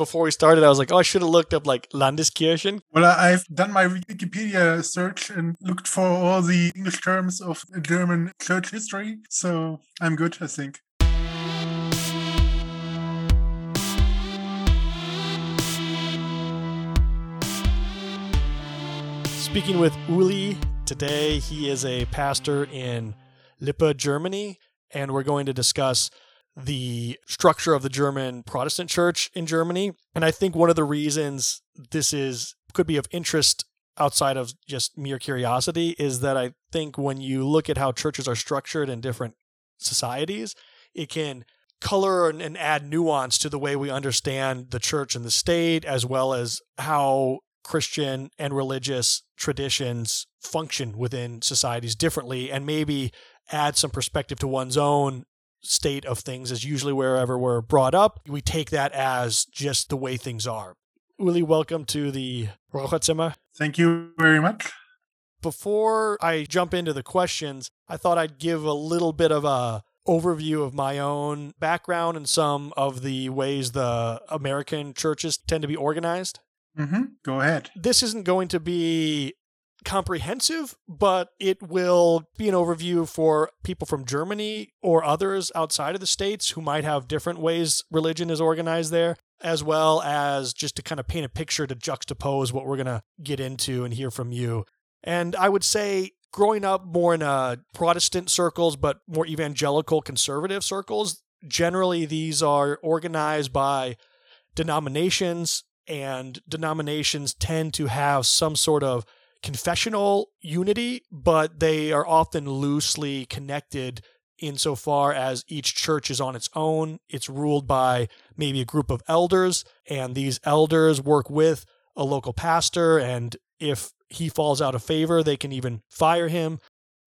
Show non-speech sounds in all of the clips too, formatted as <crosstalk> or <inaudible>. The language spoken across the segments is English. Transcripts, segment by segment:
before we started, I was like, oh, I should have looked up like Landeskirchen. Well, I've done my Wikipedia search and looked for all the English terms of German church history. So I'm good, I think. Speaking with Uli today, he is a pastor in Lippe, Germany, and we're going to discuss the structure of the German Protestant church in Germany. And I think one of the reasons this is could be of interest outside of just mere curiosity is that I think when you look at how churches are structured in different societies, it can color and, and add nuance to the way we understand the church and the state, as well as how Christian and religious traditions function within societies differently and maybe add some perspective to one's own state of things is usually wherever we're brought up. We take that as just the way things are. Uli, welcome to the Raucherzimmer. Thank you very much. Before I jump into the questions, I thought I'd give a little bit of a overview of my own background and some of the ways the American churches tend to be organized. Mm-hmm. Go ahead. This isn't going to be comprehensive, but it will be an overview for people from Germany or others outside of the States who might have different ways religion is organized there, as well as just to kind of paint a picture to juxtapose what we're going to get into and hear from you. And I would say, growing up more in uh, Protestant circles, but more evangelical conservative circles, generally these are organized by denominations and denominations tend to have some sort of confessional unity, but they are often loosely connected insofar as each church is on its own. It's ruled by maybe a group of elders, and these elders work with a local pastor, and if he falls out of favor, they can even fire him.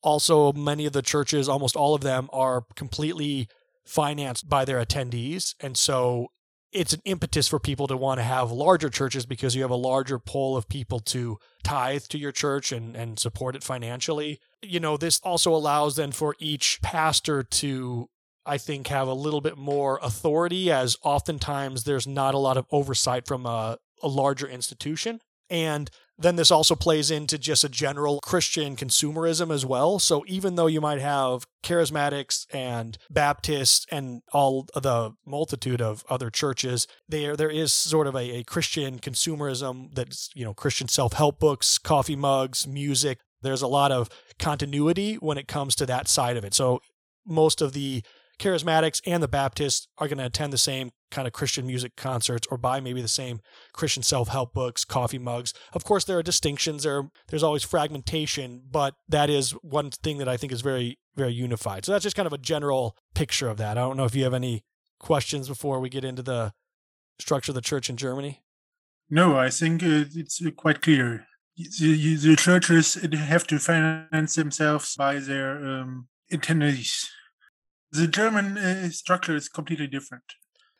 Also, many of the churches, almost all of them, are completely financed by their attendees. And so it's an impetus for people to want to have larger churches because you have a larger pool of people to tithe to your church and, and support it financially. You know, this also allows then for each pastor to, I think, have a little bit more authority, as oftentimes there's not a lot of oversight from a, a larger institution. And then this also plays into just a general Christian consumerism as well. So even though you might have charismatics and Baptists and all the multitude of other churches, there there is sort of a, a Christian consumerism that's, you know, Christian self-help books, coffee mugs, music. There's a lot of continuity when it comes to that side of it. So most of the charismatics and the Baptists are going to attend the same kind of Christian music concerts or buy maybe the same Christian self help books, coffee mugs. Of course, there are distinctions. There, there's always fragmentation, but that is one thing that I think is very, very unified. So that's just kind of a general picture of that. I don't know if you have any questions before we get into the structure of the church in Germany. No, I think uh, it's uh, quite clear. The, the churches have to finance themselves by their um, attendees the German uh, structure is completely different.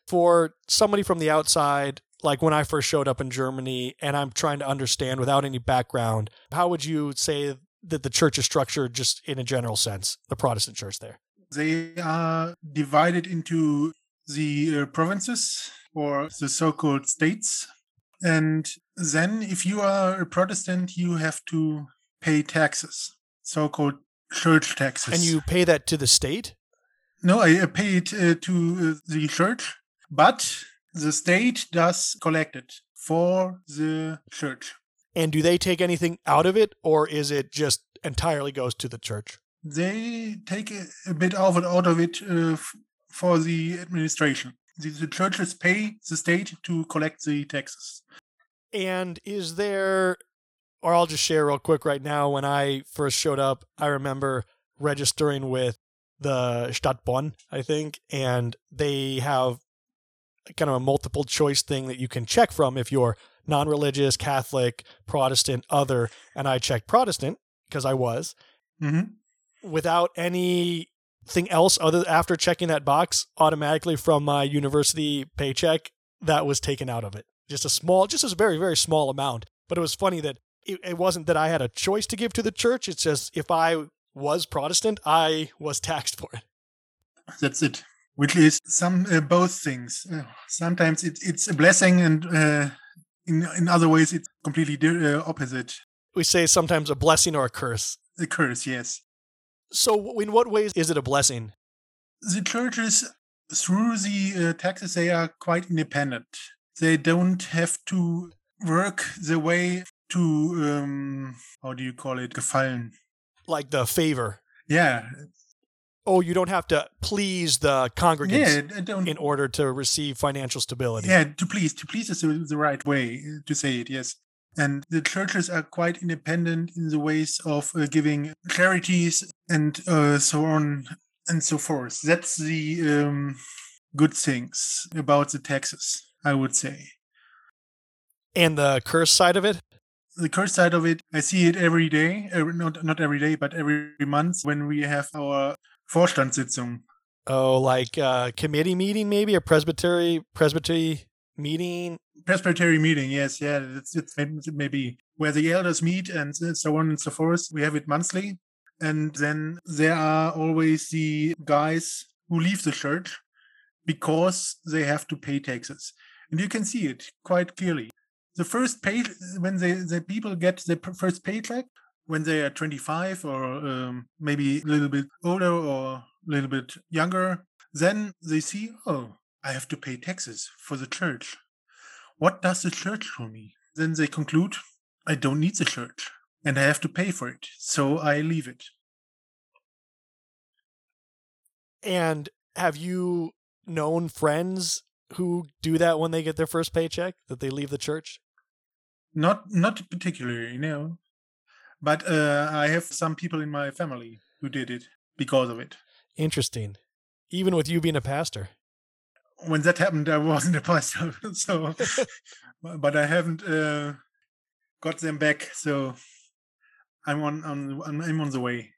For somebody from the outside, like when I first showed up in Germany and I'm trying to understand without any background, how would you say that the church is structured just in a general sense, the Protestant church there? They are divided into the uh, provinces or the so called states. And then, if you are a Protestant, you have to pay taxes, so called church taxes. And you pay that to the state? No, I pay it uh, to uh, the church, but the state does collect it for the church. And do they take anything out of it, or is it just entirely goes to the church? They take a, bit of it out of it uh, for the administration. The, the churches pay the state to collect the taxes. And is there, or I'll just share real quick right now. When I first showed up, I remember registering with the Stadt Bonn, I think, and they have kind of a multiple choice thing that you can check from if you're non-religious, Catholic, Protestant, other, and I checked Protestant because I was mm-hmm. without anything else other after checking that box automatically from my university paycheck that was taken out of it. Just a small, just a very very small amount. But it was funny that it, it wasn't that I had a choice to give to the church. It's just if I was Protestant, I was taxed for it. That's it. Which is some uh, both things. Uh, sometimes it, it's a blessing, and uh, in in other ways it's completely uh, opposite. We say sometimes a blessing or a curse. A curse, yes. So, in what ways is it a blessing? The churches, through the uh, taxes, they are quite independent. They don't have to work the way to um, how do you call it gefallen Like the favor. yeah Oh, you don't have to please the congregants yeah in order to receive financial stability. yeah to please to please is the, the right way to say it yes and the churches are quite independent in the ways of uh, giving charities and uh, so on and so forth that's the um, good things about the taxes i would say And the curse side of it? the curse side of it, I see it every day, not not every day, but every month when we have our Vorstandssitzung. Oh, like a committee meeting, maybe a presbytery presbytery meeting. Presbytery meeting, yes, yeah, it's, it's maybe where the elders meet and so on and so forth. We have it monthly. And then there are always the guys who leave the church because they have to pay taxes. And you can see it quite clearly. The first pay, when they, the people get the first paycheck, when they are 25 or um, maybe a little bit older or a little bit younger, then they see, oh, I have to pay taxes for the church. What does the church for me? Then they conclude, I don't need the church and I have to pay for it. So I leave it. And have you known friends who do that when they get their first paycheck, that they leave the church? Not not particularly, no. But uh, I have some people in my family who did it because of it. Interesting. Even with you being a pastor. When that happened, I wasn't a pastor, <laughs> so. <laughs> but I haven't uh, got them back, so I'm on, on I'm on the way.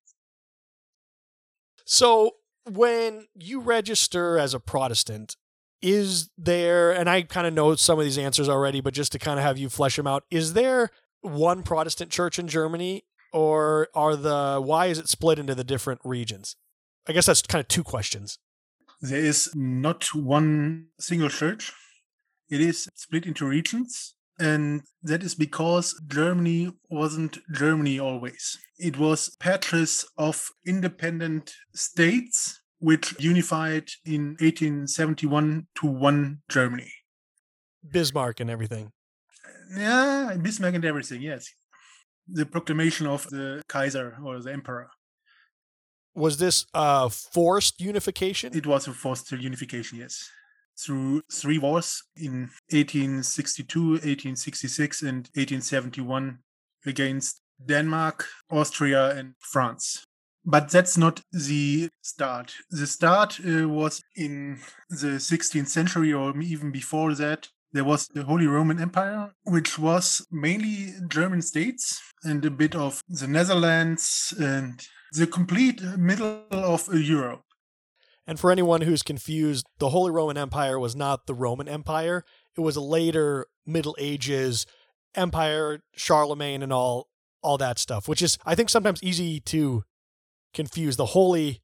So when you register as a Protestant, is there, and I kind of know some of these answers already, but just to kind of have you flesh them out, is there one Protestant church in Germany, or are the why is it split into the different regions? I guess that's kind of two questions. There is not one single church. It is split into regions. And that is because Germany wasn't Germany always. It was patches of independent states which unified in 1871 to one Germany. Bismarck and everything. Yeah, Bismarck and everything, yes. The proclamation of the Kaiser or the Emperor. Was this a forced unification? It was a forced unification, yes. Through three wars in 1862, 1866, and 1871 against Denmark, Austria, and France. But that's not the start. The start uh, was in the 16th century or even before that. There was the Holy Roman Empire, which was mainly German states and a bit of the Netherlands and the complete middle of Europe. And for anyone who's confused, the Holy Roman Empire was not the Roman Empire. It was a later Middle Ages empire, Charlemagne and all all that stuff, which is I think sometimes easy to confuse. The Holy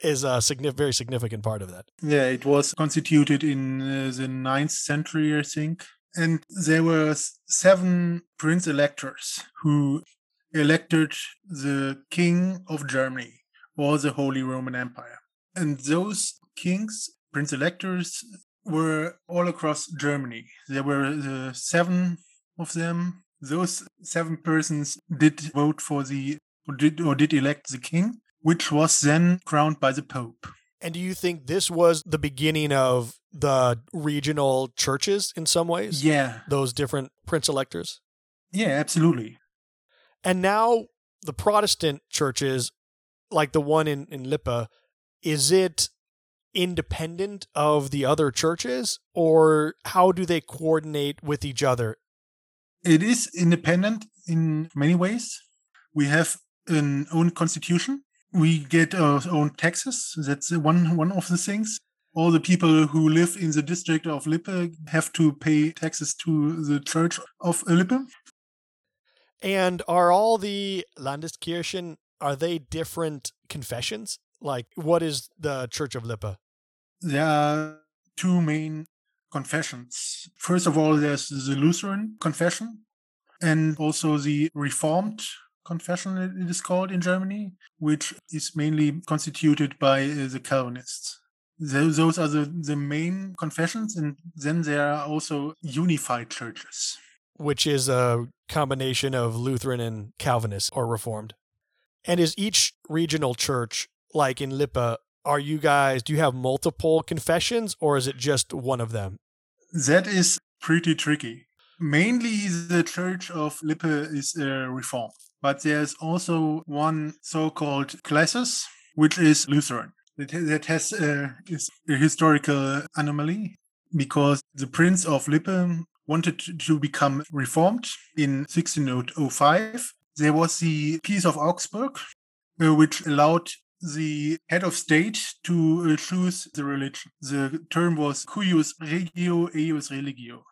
is a signif- very significant part of that. Yeah, it was constituted in uh, the 9th century, I think. And there were seven prince electors who elected the king of Germany or the Holy Roman Empire. And those kings, prince electors, were all across Germany. There were uh, seven of them. Those seven persons did vote for the or did, or did elect the king, which was then crowned by the Pope. And do you think this was the beginning of the regional churches in some ways? Yeah. Those different prince electors? Yeah, absolutely. And now the Protestant churches, like the one in, in Lippe, is it independent of the other churches or how do they coordinate with each other? It is independent in many ways. We have an own constitution. We get our own taxes. That's one one of the things. All the people who live in the district of Lippe have to pay taxes to the church of Lippe. And are all the Landeskirchen are they different confessions? Like what is the Church of Lippe? There are two main confessions. First of all, there's the Lutheran confession and also the Reformed confession, it is called in Germany, which is mainly constituted by uh, the Calvinists. Those, those are the, the main confessions, and then there are also unified churches. Which is a combination of Lutheran and Calvinist or Reformed. And is each regional church, like in Lippe, are you guys, do you have multiple confessions or is it just one of them? That is pretty tricky. Mainly the Church of Lippe is uh, Reformed, but there's also one so called Classis, which is Lutheran. That has uh, a historical anomaly because the Prince of Lippe wanted to become reformed in 1605. There was the Peace of Augsburg, uh, which allowed the head of state to uh, choose the religion. The term was cuius regio eius religio.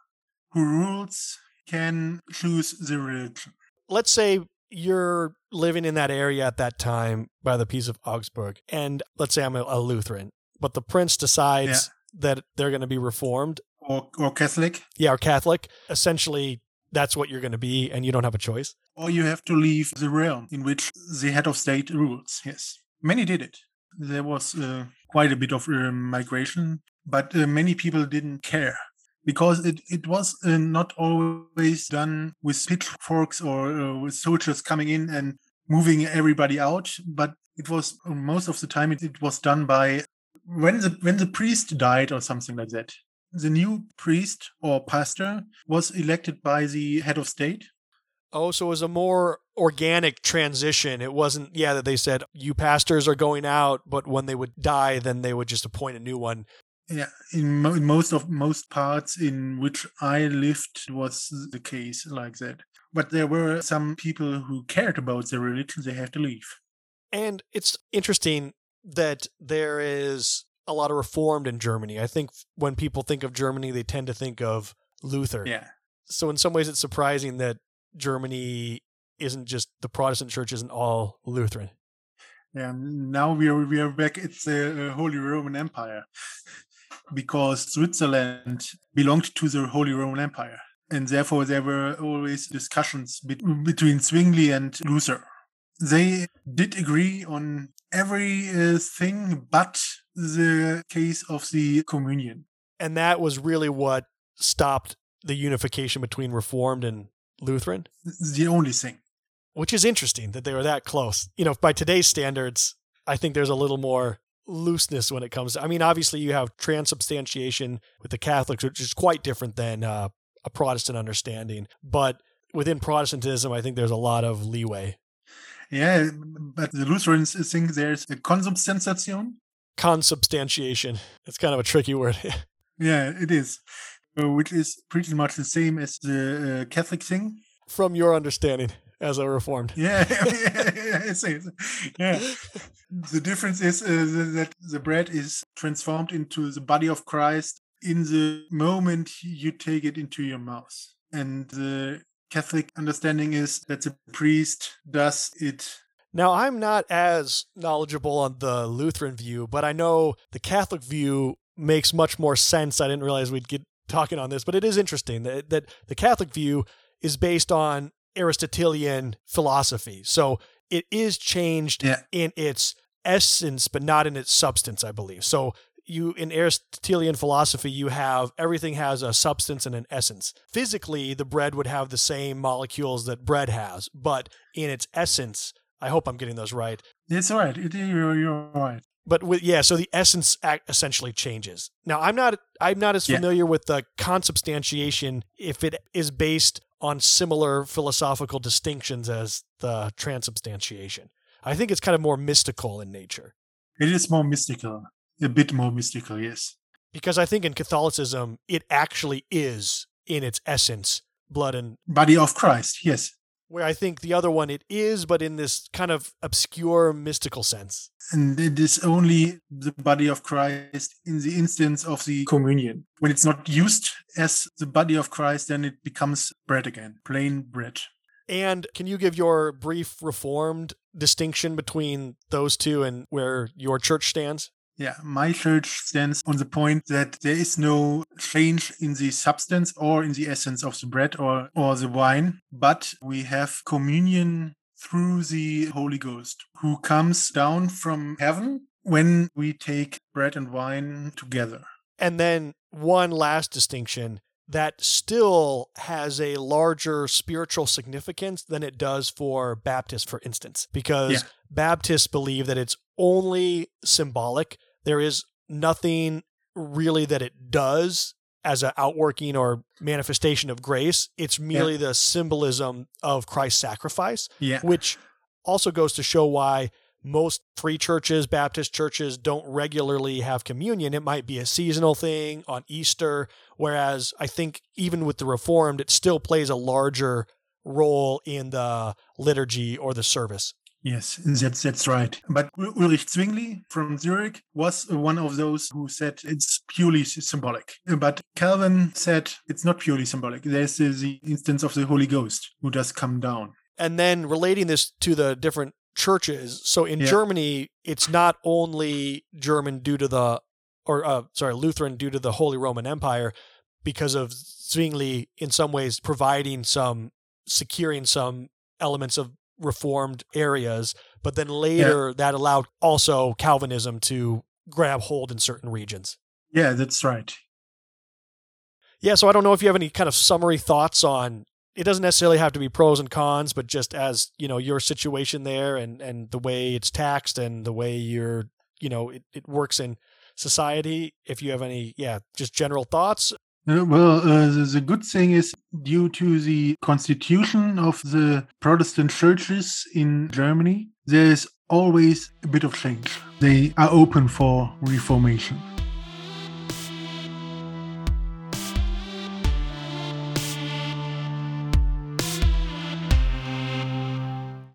Who rules can choose the religion. Let's say you're living in that area at that time by the Peace of Augsburg, and let's say I'm a, a Lutheran, but the prince decides yeah. that they're going to be reformed or or Catholic. Yeah, or Catholic. Essentially, that's what you're going to be, and you don't have a choice. Or you have to leave the realm in which the head of state rules. Yes, many did it. There was uh, quite a bit of uh, migration, but uh, many people didn't care because it, it was uh, not always done with pitchforks or uh, with soldiers coming in and moving everybody out, but it was most of the time it, it was done by when the when the priest died or something like that. The new priest or pastor was elected by the head of state. Oh, so it was a more organic transition. It wasn't, yeah, that they said you pastors are going out, but when they would die, then they would just appoint a new one yeah in, mo- in, most of most parts in which i lived was the case like that. But there were some people who cared about their religion they had to leave. And it's interesting that there is a lot of reformed in germany. I think when people think of germany they tend to think of luther. Yeah. So in some ways it's surprising that germany isn't just the protestant church isn't all lutheran. Yeah now we are we are back. It's the holy roman empire because Switzerland belonged to the Holy Roman Empire. And therefore, there were always discussions be- between Zwingli and Luther. They did agree on everything uh, but the case of the communion. And that was really what stopped the unification between Reformed and Lutheran? The only thing. Which is interesting that they were that close. You know, by today's standards, I think there's a little more looseness when it comes to, I mean, obviously you have transubstantiation with the Catholics, which is quite different than uh, a Protestant understanding. But within Protestantism, I think there's a lot of leeway. Yeah, but the Lutherans think there's a consubstantiation. Consubstantiation. It's kind of a tricky word. <laughs> yeah, it is. Which is pretty much the same as the uh, Catholic thing. From your understanding as a reformed. <laughs> Yeah, yeah, yeah. The difference is uh, that the bread is transformed into the body of Christ in the moment you take it into your mouth. And the Catholic understanding is that the priest does it. Now, I'm not as knowledgeable on the Lutheran view, but I know the Catholic view makes much more sense. I didn't realize we'd get talking on this, but it is interesting that, that the Catholic view is based on Aristotelian philosophy. So it is changed yeah. in its essence, but not in its substance, I believe. So you in Aristotelian philosophy, you have everything has a substance and an essence. Physically, the bread would have the same molecules that bread has, but in its essence, I hope I'm getting those right. It's all right. You're, you're right. But with yeah, so the essence essentially changes. Now, I'm not I'm not as familiar yeah. with the consubstantiation if it is based on similar philosophical distinctions as the transubstantiation. I think it's kind of more mystical in nature. It is more mystical, a bit more mystical, yes. Because I think in Catholicism, it actually is, in its essence, blood and body of Christ, yes where I think the other one it is, but in this kind of obscure mystical sense. And it is only the body of Christ in the instance of the communion. When it's not used as the body of Christ, then it becomes bread again, plain bread. And can you give your brief reformed distinction between those two and where your church stands? Yeah, my church stands on the point that there is no change in the substance or in the essence of the bread or, or the wine, but we have communion through the Holy Ghost, who comes down from heaven when we take bread and wine together. And then one last distinction that still has a larger spiritual significance than it does for Baptists, for instance, because Yeah. Baptists believe that it's only symbolic. There is nothing really that it does as an outworking or manifestation of grace. It's merely the symbolism of Christ's sacrifice, Yeah. which also goes to show why most free churches, Baptist churches, don't regularly have communion. It might be a seasonal thing on Easter, whereas I think even with the Reformed, it still plays a larger role in the liturgy or the service. Yes, that's that's right. But Ul- Ulrich Zwingli from Zurich was one of those who said it's purely symbolic. But Calvin said it's not purely symbolic. There's the, the instance of the Holy Ghost who does come down. and then relating this to the different churches. So in Yeah. Germany, it's not only German due to the, or uh, sorry, Lutheran due to the Holy Roman Empire, because of Zwingli in some ways providing some, securing some elements of reformed areas, but then later that allowed also Calvinism to grab hold in certain regions. Yeah, that's right. Yeah, so I don't know if you have any kind of summary thoughts on it doesn't necessarily have to be pros and cons, but just as, you know, your situation there and and the way it's taxed and the way you're, you know, it, it works in society, if you have any, yeah, just general thoughts. Uh, well, uh, the, good thing is, due to the constitution of the Protestant churches in Germany, there is always a bit of change. They are open for reformation.